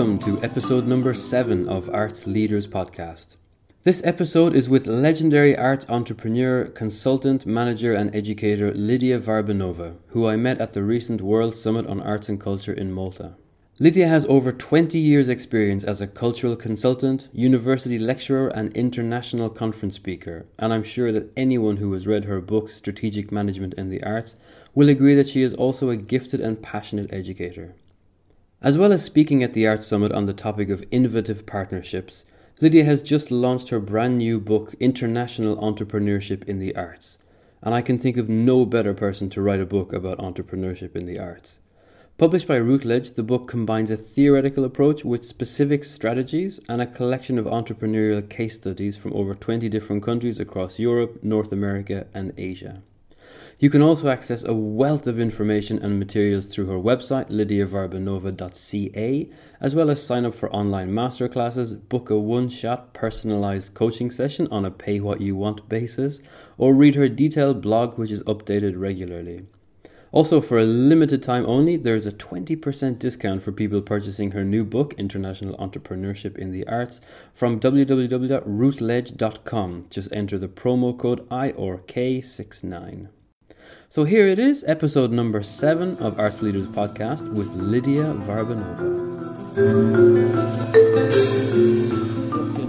Welcome to episode number seven of Arts Leaders Podcast. This episode is with legendary arts entrepreneur, consultant, manager, and educator Lydia Varbanova, who I met at the recent World Summit on Arts and Culture in Malta. Lydia has over 20 years' experience as a cultural consultant, university lecturer, and international conference speaker, and I'm sure that anyone who has read her book, Strategic Management in the Arts, will agree that she is also a gifted and passionate educator. As well as speaking at the Arts Summit on the topic of innovative partnerships, Lydia has just launched her brand new book, International Entrepreneurship in the Arts. And I can think of no better person to write a book about entrepreneurship in the arts. Published by Routledge, the book combines a theoretical approach with specific strategies and a collection of entrepreneurial case studies from over 20 different countries across Europe, North America, and Asia. You can also access a wealth of information and materials through her website, lydiavarbanova.ca, as well as sign up for online masterclasses, book a one shot personalized coaching session on a pay what you want basis, or read her detailed blog, which is updated regularly. Also, for a limited time only, there is a 20% discount for people purchasing her new book, International Entrepreneurship in the Arts, from www.routledge.com. Just enter the promo code I or K69. So here it is, episode number seven of Arts Leaders Podcast with Lydia Varbanova.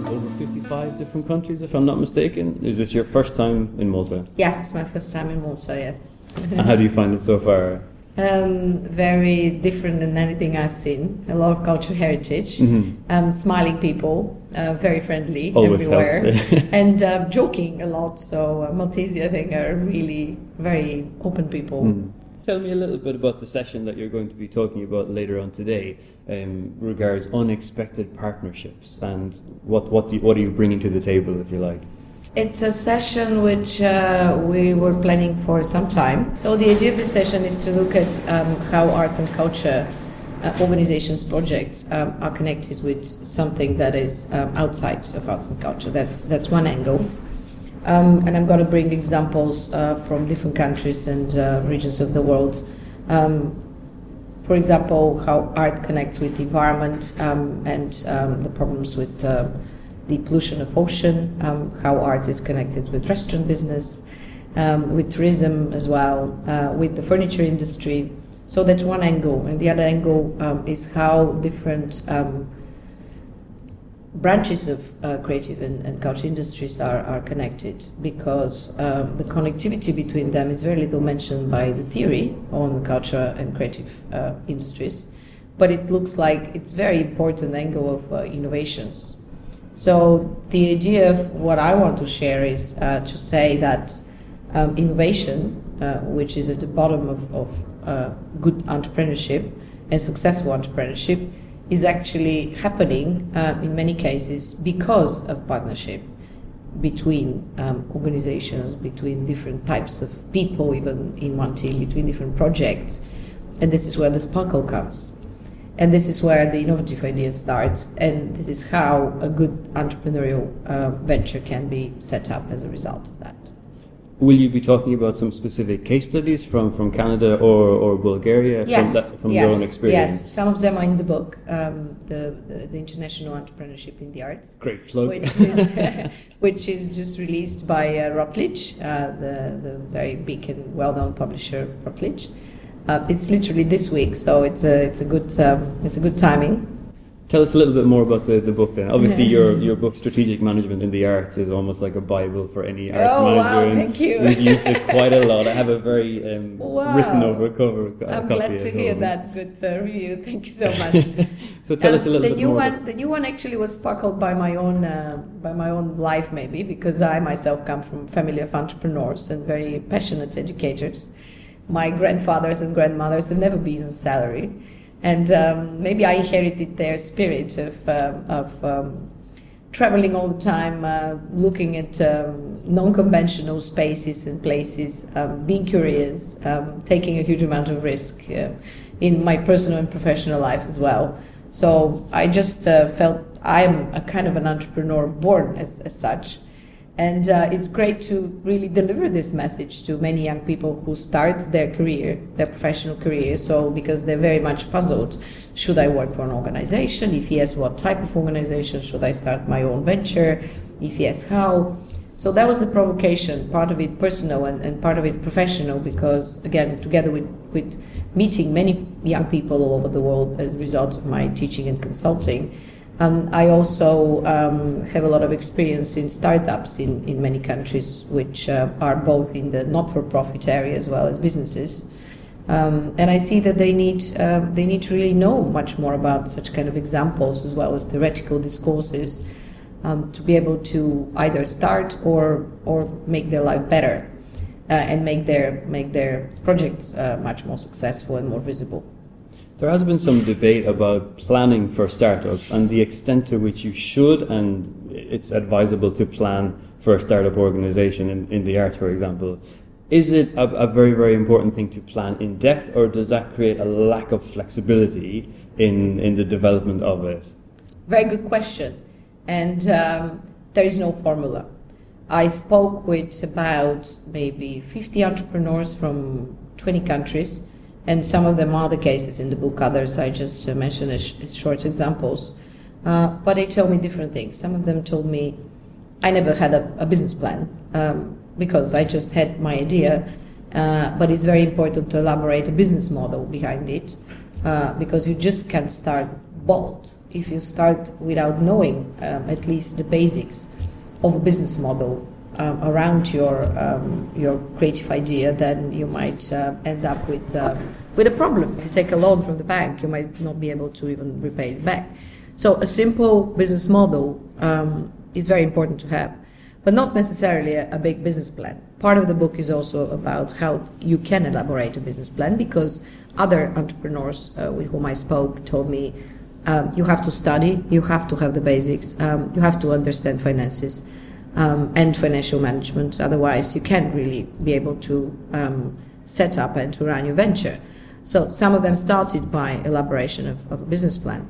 Over 55 different countries, if I'm not mistaken. Is this your first time in Malta? Yes, my first time in Malta, yes. and how do you find it so far? Um, very different than anything I've seen. A lot of cultural heritage, mm-hmm. um, smiling people, uh, very friendly Always everywhere, helps, and uh, joking a lot. So uh, Maltese, I think, are really very open people. Mm. Tell me a little bit about the session that you're going to be talking about later on today, um, regards unexpected partnerships and what what do you, what are you bringing to the table, if you like. It's a session which uh, we were planning for some time. So the idea of this session is to look at um, how arts and culture uh, organizations projects um, are connected with something that is um, outside of arts and culture. That's that's one angle. Um, and I'm going to bring examples uh, from different countries and uh, regions of the world. Um, for example, how art connects with the environment um, and the problems with uh, the pollution of ocean, um, how art is connected with restaurant business, um, with tourism as well, uh, with the furniture industry. So that's one angle, and the other angle um, is how different um, branches of uh, creative and, and, culture industries are, are connected because um, the connectivity between them is very little mentioned by the theory on culture and creative uh, industries, but it looks like it's very important angle of uh, innovations so the idea of what I want to share is uh, to say that um, innovation, uh, which is at the bottom of, of uh, good entrepreneurship and successful entrepreneurship, is actually happening uh, in many cases because of partnership between um, organizations, between different types of people, even in one team, between different projects. And this is where the sparkle comes. And this is where the innovative idea starts, and this is how a good entrepreneurial uh, venture can be set up as a result of that. Will you be talking about some specific case studies from, from Canada or, or Bulgaria yes, from, that, from yes, your own experience? Yes, some of them are in the book, um, the, the, the, International Entrepreneurship in the Arts. Great plug. Which is, which is just released by uh, Routledge, uh, the, the very big and well known publisher Routledge. Uh, it's literally this week, so it's a it's a good um, it's a good timing. Tell us a little bit more about the, the book then. Obviously, your, your book, Strategic Management in the Arts, is almost like a Bible for any arts oh, manager. Wow, thank you. We've used it quite a lot. I have a very um, wow. written over cover I'm glad to hear that. Good uh, review. Thank you so much. so tell um, us a little bit the bit new more. One, the new one actually was sparkled by my own uh, by my own life, maybe because I myself come from a family of entrepreneurs and very passionate educators my grandfathers and grandmothers have never been on salary. And um, maybe I inherited their spirit of, um, of um, traveling all the time, uh, looking at um, non conventional spaces and places, um, being curious, um, taking a huge amount of risk uh, in my personal and professional life as well. So I just uh, felt I'm a kind of an entrepreneur born as, as such. And uh, it's great to really deliver this message to many young people who start their career, their professional career. So, because they're very much puzzled should I work for an organization? If yes, what type of organization? Should I start my own venture? If yes, how? So that was the provocation, part of it personal and, and part of it professional, because again, together with, with meeting many young people all over the world as a result of my teaching and consulting, um, I also um, have a lot of experience in startups in, in many countries, which uh, are both in the not for profit area as well as businesses. Um, and I see that they need uh, they need to really know much more about such kind of examples as well as theoretical discourses um, to be able to either start or or make their life better uh, and make their make their projects uh, much more successful and more visible. There has been some debate about planning for startups and the extent to which you should and it's advisable to plan for a startup organization in, in the arts, for example. Is it a, a, very, very important thing to plan in depth, or does that create a lack of flexibility in, in the development of it? Very good question. And um, there is no formula. I spoke with about maybe 50 entrepreneurs from 20 countries, and some of them are the cases in the book, others I just uh, mentioned as, as, short examples. Uh, but they tell me different things. Some of them told me, I never had a, a business plan. Um, because I just had my idea. Uh, but it's very important to elaborate a business model behind it uh, because you just can't start bold if you start without knowing um, at least the basics of a business model um, around your um, your creative idea, then you might uh, end up with uh, with a problem. If you take a loan from the bank, you might not be able to even repay it back. So a simple business model um, is very important to have but not necessarily a, a, big business plan. Part of the book is also about how you can elaborate a business plan because other entrepreneurs uh, with whom I spoke told me um, you have to study, you have to have the basics, um, you have to understand finances um, and financial management. Otherwise, you can't really be able to um, set up and to run your venture. So some of them started by elaboration of, of a business plan.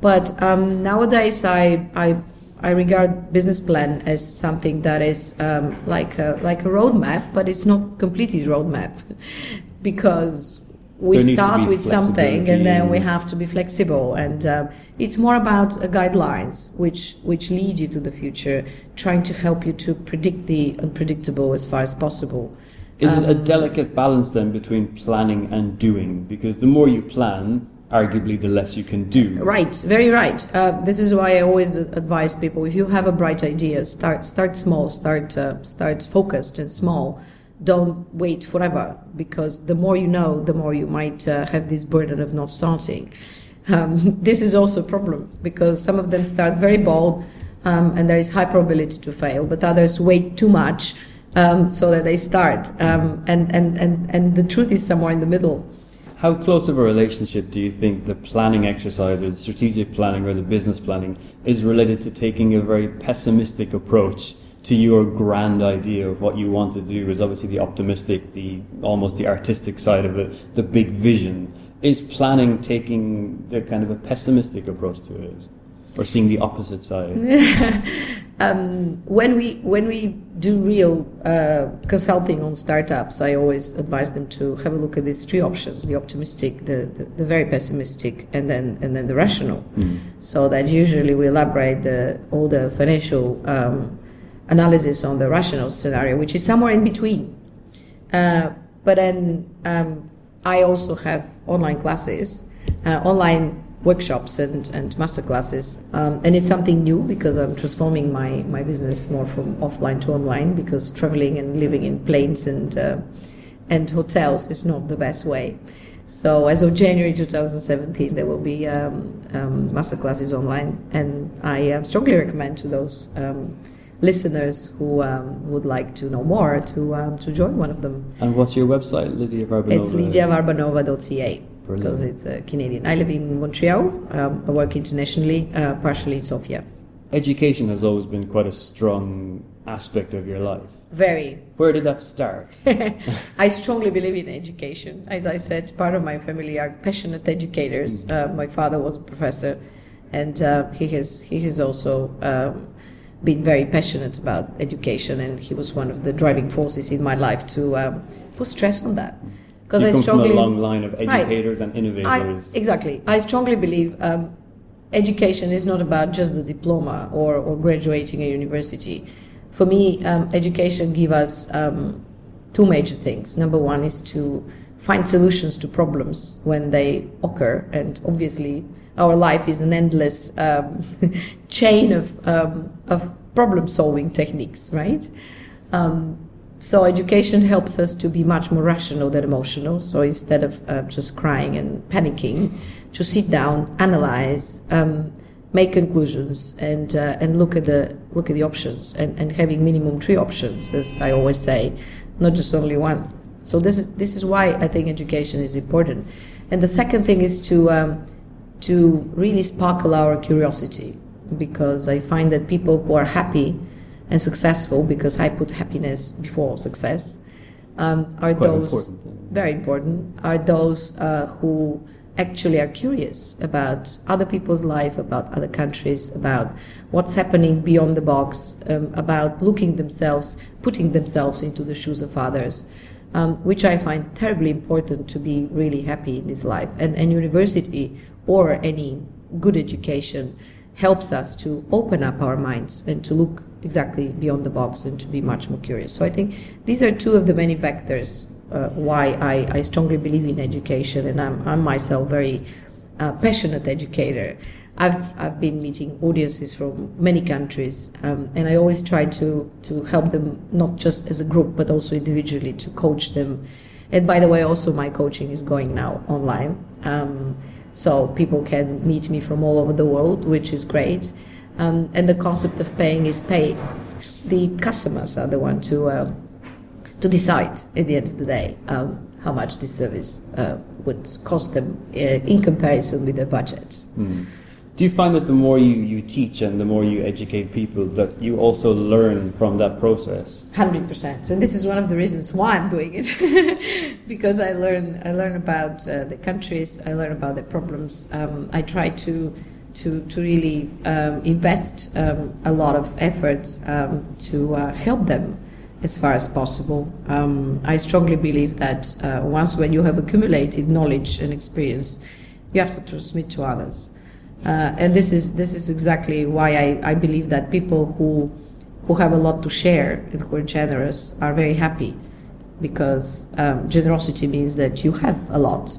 But um, nowadays, I, I I regard business plan as something that is um, like a like a roadmap, but it's not completely roadmap because we start with something and then we have to be flexible and uh, it's more about uh, guidelines which which lead you to the future trying to help you to predict the unpredictable as far as possible is um, it a delicate balance then between planning and doing because the more you plan arguably the less you can do. Right, very right. Uh, this is why I always advise people: if you have a bright idea, start start small, start uh, start focused and small. Don't wait forever because the more you know, the more you might uh, have this burden of not starting. Um, this is also a problem because some of them start very bold um, and there is high probability to fail, but others wait too much um, so that they start. Um, and, and, and, and the truth is somewhere in the middle. How close of a relationship do you think the planning exercise or the strategic planning or the business planning is related to taking a very pessimistic approach to your grand idea of what you want to do is obviously the optimistic, the almost the artistic side of it, the big vision. Is planning taking the kind of a pessimistic approach to it? or seeing the opposite side? um, when we when we do real uh, consulting on startups, I always advise them to have a look at these three options: the optimistic, the, the, the very pessimistic, and then and then the rational. Mm. So that usually we elaborate the, all the financial um, analysis on the rational scenario, which is somewhere in between. Uh, but then um, I also have online classes, uh, online workshops and, and master classes. Um, and it's something new because I'm transforming my, my business more from offline to online because traveling and living in planes and, uh, and hotels is not the best way. So as of January 2017, there will be um, um, master classes online, and I uh, strongly recommend to those um, listeners who um, would like to know more to um, to join one of them. And what's your website, Lydia Varbanova? It's lydiavarbanova.ca because it's a Canadian. I live in Montreal. Um, I work internationally, uh, partially in Sofia. Education has always been quite a strong aspect of your life. Very. Where did that start? I strongly believe in education. As I said, part of my family are passionate educators. Mm. Uh, my father was a professor, and uh, he has he has also um, been very passionate about education, and he was one of the driving forces in my life to um, put stress on that. Because I strongly from a long line of educators I, and innovators. I, exactly, I strongly believe um, education is not about just the diploma or, or graduating a university. For me, um, education gives us um, two major things. Number one is to find solutions to problems when they occur, and obviously, our life is an endless um, chain of, um, of problem solving techniques, right? Um, so education helps us to be much more rational than emotional. So instead of uh, just crying and panicking, to sit down, analyze, um, make conclusions, and uh, and look at the look at the options, and, and having minimum three options, as I always say, not just only one. So this is this is why I think education is important. And the second thing is to um, to really sparkle our curiosity, because I find that people who are happy and successful, because I put happiness before success, um, are Quite those important. very important. Are those uh, who actually are curious about other people's life, about other countries, about what's happening beyond the box, um, about looking themselves, putting themselves into the shoes of others, um, which I find terribly important to be really happy in this life. And, and university or any good education helps us to open up our minds and to look exactly beyond the box and to be much more curious. So I think these are two of the many vectors uh, why I, I strongly believe in education, and I'm, I'm myself very uh, passionate educator. I've, I've been meeting audiences from many countries, um, and I always try to, to help them not just as a group but also individually to coach them. And by the way, also my coaching is going now online, um, so people can meet me from all over the world, which is great. Um, and the concept of paying is paid. The customers are the one to uh, to decide at the end of the day um, how much this service uh, would cost them uh, in comparison with their budget. Mm. Do you find that the more you, you teach and the more you educate people, that you also learn from that process? Hundred percent, and this is one of the reasons why I'm doing it, because I learn I learn about uh, the countries, I learn about the problems. Um, I try to to to really um, invest um, a lot of efforts um, to uh, help them as far as possible. Um, I strongly believe that uh, once when you have accumulated knowledge and experience, you have to transmit to others. Uh, and this is this is exactly why I, I believe that people who who have a lot to share and who are generous are very happy because um, generosity means that you have a lot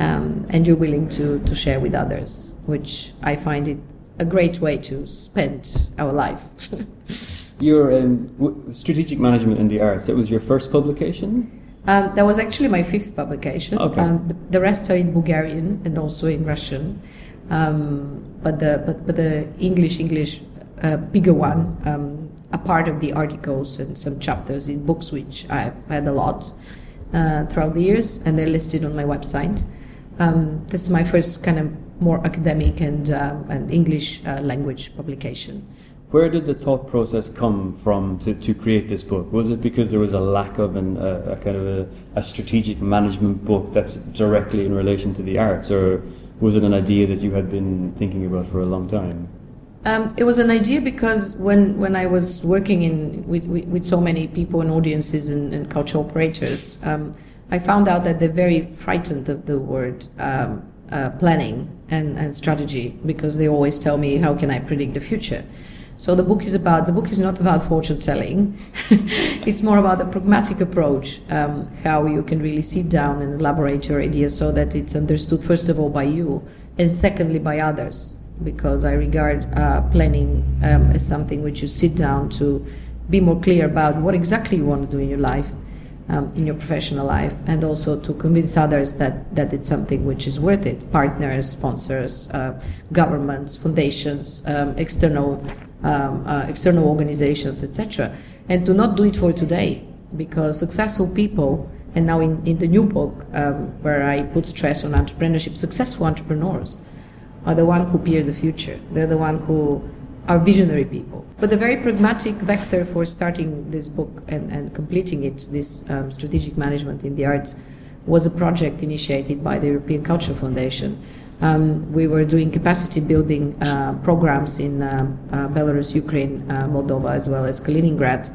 um, and you're willing to, to share with others, which I find it a great way to spend our life. Your um, strategic management in the arts. It was your first publication. Um, that was actually my fifth publication. Okay. Um, the, the, rest are in Bulgarian and also in Russian. Um, but the but, but the English English uh, bigger one, um, a part of the articles and some chapters in books which I've had a lot uh, throughout the years, and they're listed on my website. Um, this is my first kind of more academic and uh, and English uh, language publication. Where did the thought process come from to, to create this book? Was it because there was a lack of an, a, a kind of a, a, strategic management book that's directly in relation to the arts, or was it an idea that you had been thinking about for a long time? Um, it was an idea because when, when I was working in with, with, with so many people and audiences and, and cultural operators, um, I found out that they're very frightened of the word um, uh, planning and, and strategy because they always tell me, "How can I predict the future?" So the book is about the book is not about fortune telling. it's more about the pragmatic approach, um, how you can really sit down and elaborate your idea so that it's understood first of all by you and secondly by others. Because I regard uh, planning um, as something which you sit down to be more clear about what exactly you want to do in your life, um, in your professional life, and also to convince others that, that it's something which is worth it. Partners, sponsors, uh, governments, foundations, um, external um, uh, external organizations, etc. And do not do it for today, because successful people, and now in, in the new book um, where I put stress on entrepreneurship, successful entrepreneurs are the one who peer the future. They're the one who are visionary people. But the very pragmatic vector for starting this book and, and completing it, this um, strategic management in the arts, was a project initiated by the European Culture Foundation Um, we were doing capacity building uh, programs in uh, uh, Belarus, Ukraine, Moldova, as well as Kaliningrad.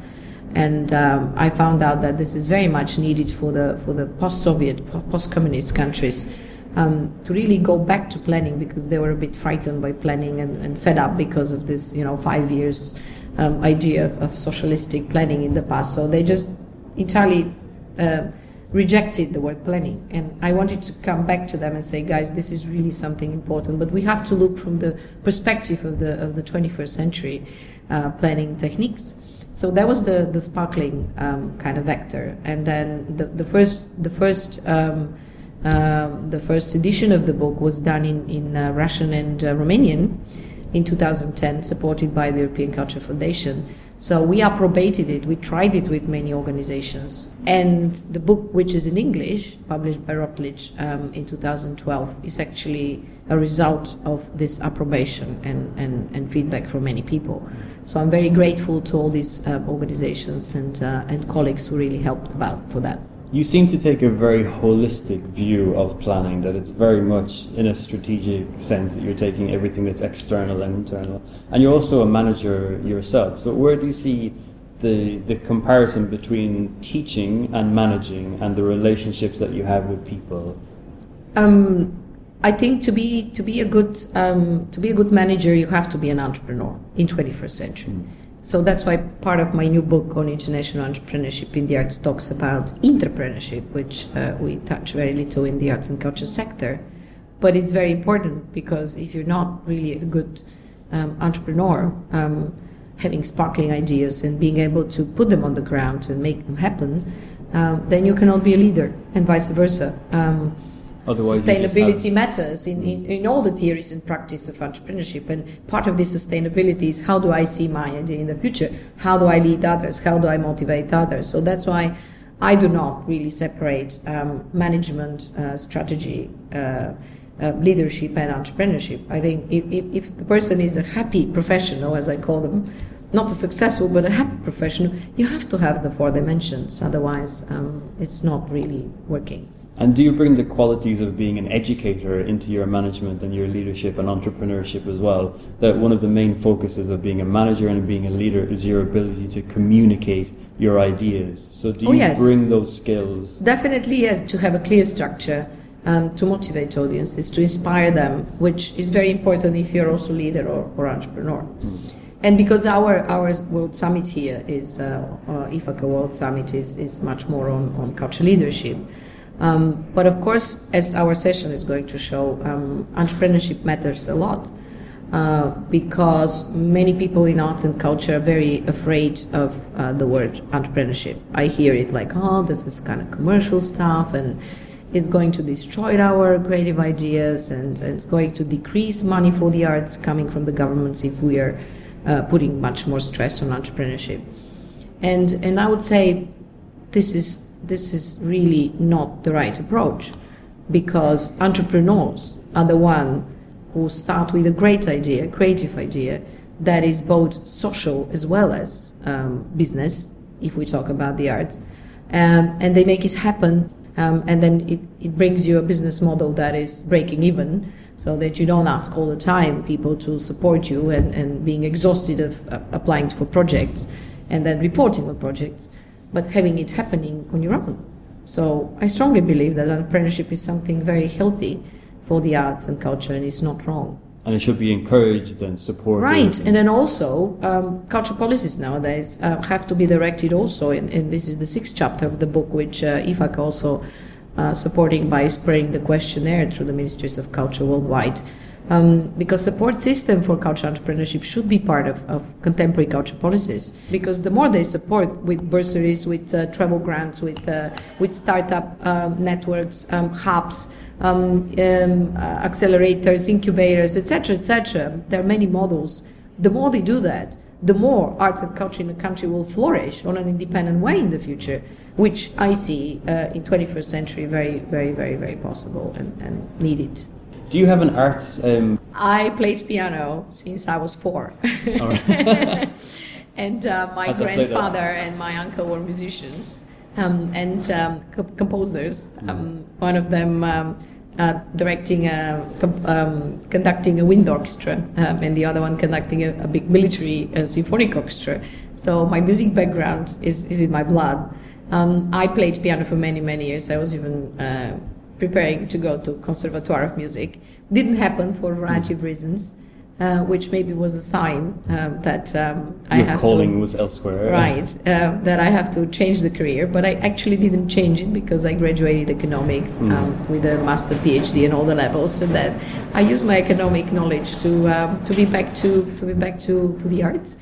And um, I found out that this is very much needed for the, for the post Soviet, post communist countries um, to really go back to planning because they were a bit frightened by planning and, and fed up because of this, you know, five years um, idea of, of, socialistic planning in the past. So they just entirely uh, rejected the word planning. And I wanted to come back to them and say, guys, this is really something important, but we have to look from the perspective of the of the 21st century uh, planning techniques. So that was the the sparkling um, kind of vector, and then the, the first the first um, um, the first edition of the book was done in, in uh, Russian and uh, Romanian in 2010, supported by the European Culture Foundation. So we approbated it, we tried it with many organizations. And the book, which is in English, published by Routledge um, in 2012, is actually a result of this approbation and, and, and feedback from many people. So I'm very grateful to all these uh, organizations and, uh, and colleagues who really helped about for that you seem to take a very holistic view of planning, that it's very much in a strategic sense that you're taking everything that's external and internal. And you're also a manager yourself. So, where do you see the, the comparison between teaching and managing and the relationships that you have with people? Um, I think to be to be a good um, to be a good manager, you have to be an entrepreneur in 21st century. Mm. So that's why part of my new book on international entrepreneurship in the arts talks about entrepreneurship, which uh, we touch very little in the arts and culture sector. But it's very important because if you're not really a good um, entrepreneur, um, having sparkling ideas and being able to put them on the ground and make them happen, um, then you cannot be a leader, and vice versa. Otherwise sustainability matters in, in, in, all the theories and practice of entrepreneurship. And part of this sustainability is how do I see my idea in the future? How do I lead others? How do I motivate others? So that's why I do not really separate um, management, uh, strategy, uh, uh, leadership, and entrepreneurship. I think if, if, if, the person is a happy professional, as I call them, not a successful but a happy professional, you have to have the four dimensions. Otherwise, um, it's not really working. And do you bring the qualities of being an educator into your management and your leadership and entrepreneurship as well? That one of the main focuses of being a manager and being a leader is your ability to communicate your ideas. So do oh, you oh, yes. bring those skills? Definitely, yes, to have a clear structure. Um, to motivate audiences, to inspire them, which is very important if you're also leader or, or entrepreneur. Mm. And because our, our World Summit here is, uh, uh, IFACCA World Summit is, is much more on, on culture leadership, um, but of course, as our session is going to show, um, entrepreneurship matters a lot uh, because many people in arts and culture are very afraid of uh, the word entrepreneurship. I hear it like, oh, this is kind of commercial stuff and it's going to destroy our creative ideas and, and it's going to decrease money for the arts coming from the governments if we are uh, putting much more stress on entrepreneurship. And, and I would say this is this is really not the right approach because entrepreneurs are the one who start with a great idea, creative idea that is both social as well as um, business, if we talk about the arts, um, and they make it happen, um, and then it, it brings you a business model that is breaking even, so that you don't ask all the time people to support you and, and being exhausted of uh, applying for projects and then reporting on projects but having it happening on your own. So I strongly believe that entrepreneurship is something very healthy for the arts and culture, and it's not wrong. And it should be encouraged and supported. Right, and then also um, culture policies nowadays uh, have to be directed also, and, and, this is the sixth chapter of the book, which uh, IFAC also uh, supporting by spreading the questionnaire through the ministries of culture worldwide um, because support system for culture entrepreneurship should be part of, of contemporary culture policies. Because the more they support with bursaries with uh, travel grants with uh, with startup um, networks um, hubs um, um, uh, accelerators incubators etc etc there are many models. The more they do that the more arts and culture in the country will flourish on an independent way in the future which I see uh, in 21st century very very very very possible and, and needed do you have an arts? Um... I played piano since I was four. and uh, my grandfather and my uncle were musicians um, and um, co- composers. Mm. Um, one of them um, uh, directing, a, um, conducting a wind orchestra, um, and the other one conducting a, a big military uh, symphonic orchestra. So my music background is, is in my blood. Um, I played piano for many, many years. I was even uh, preparing to go to Conservatoire of Music. Didn't happen for a variety of reasons uh, which maybe was a sign uh, that um, I have calling to, was elsewhere. Right, uh, that I have to change the career. But I actually didn't change it because I graduated economics mm. um, with a master PhD and all the levels, so that I use my economic knowledge to um, to be back to to be back to to the arts.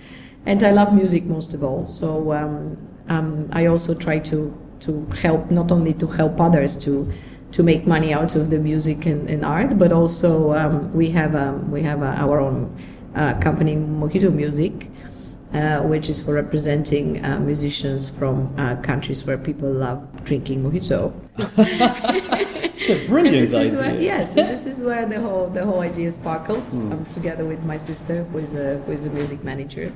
And I love music most of all, so um, um, I also try to to help not only to help others to to make money out of the music and, and art, but also um, we have um, we have uh, our own uh, company, Mojito Music, uh, which is for representing uh, musicians from uh, countries where people love drinking mojito. it's a brilliant idea. Where, yes, this is where the whole the whole idea sparkled. Mm. Um, together with my sister, who is a who is a music manager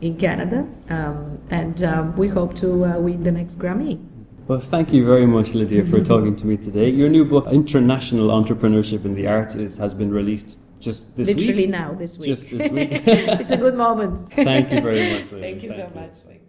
in Canada, um, and um, we hope to uh, win the next Grammy. Well, thank you very much, Lydia, for talking to me today. Your new book, International Entrepreneurship in the Arts, is, has been released just this Literally week. Literally now, this week. Just this week. it's a good moment. Thank you very much, Lydia. Thank you thank so you. much.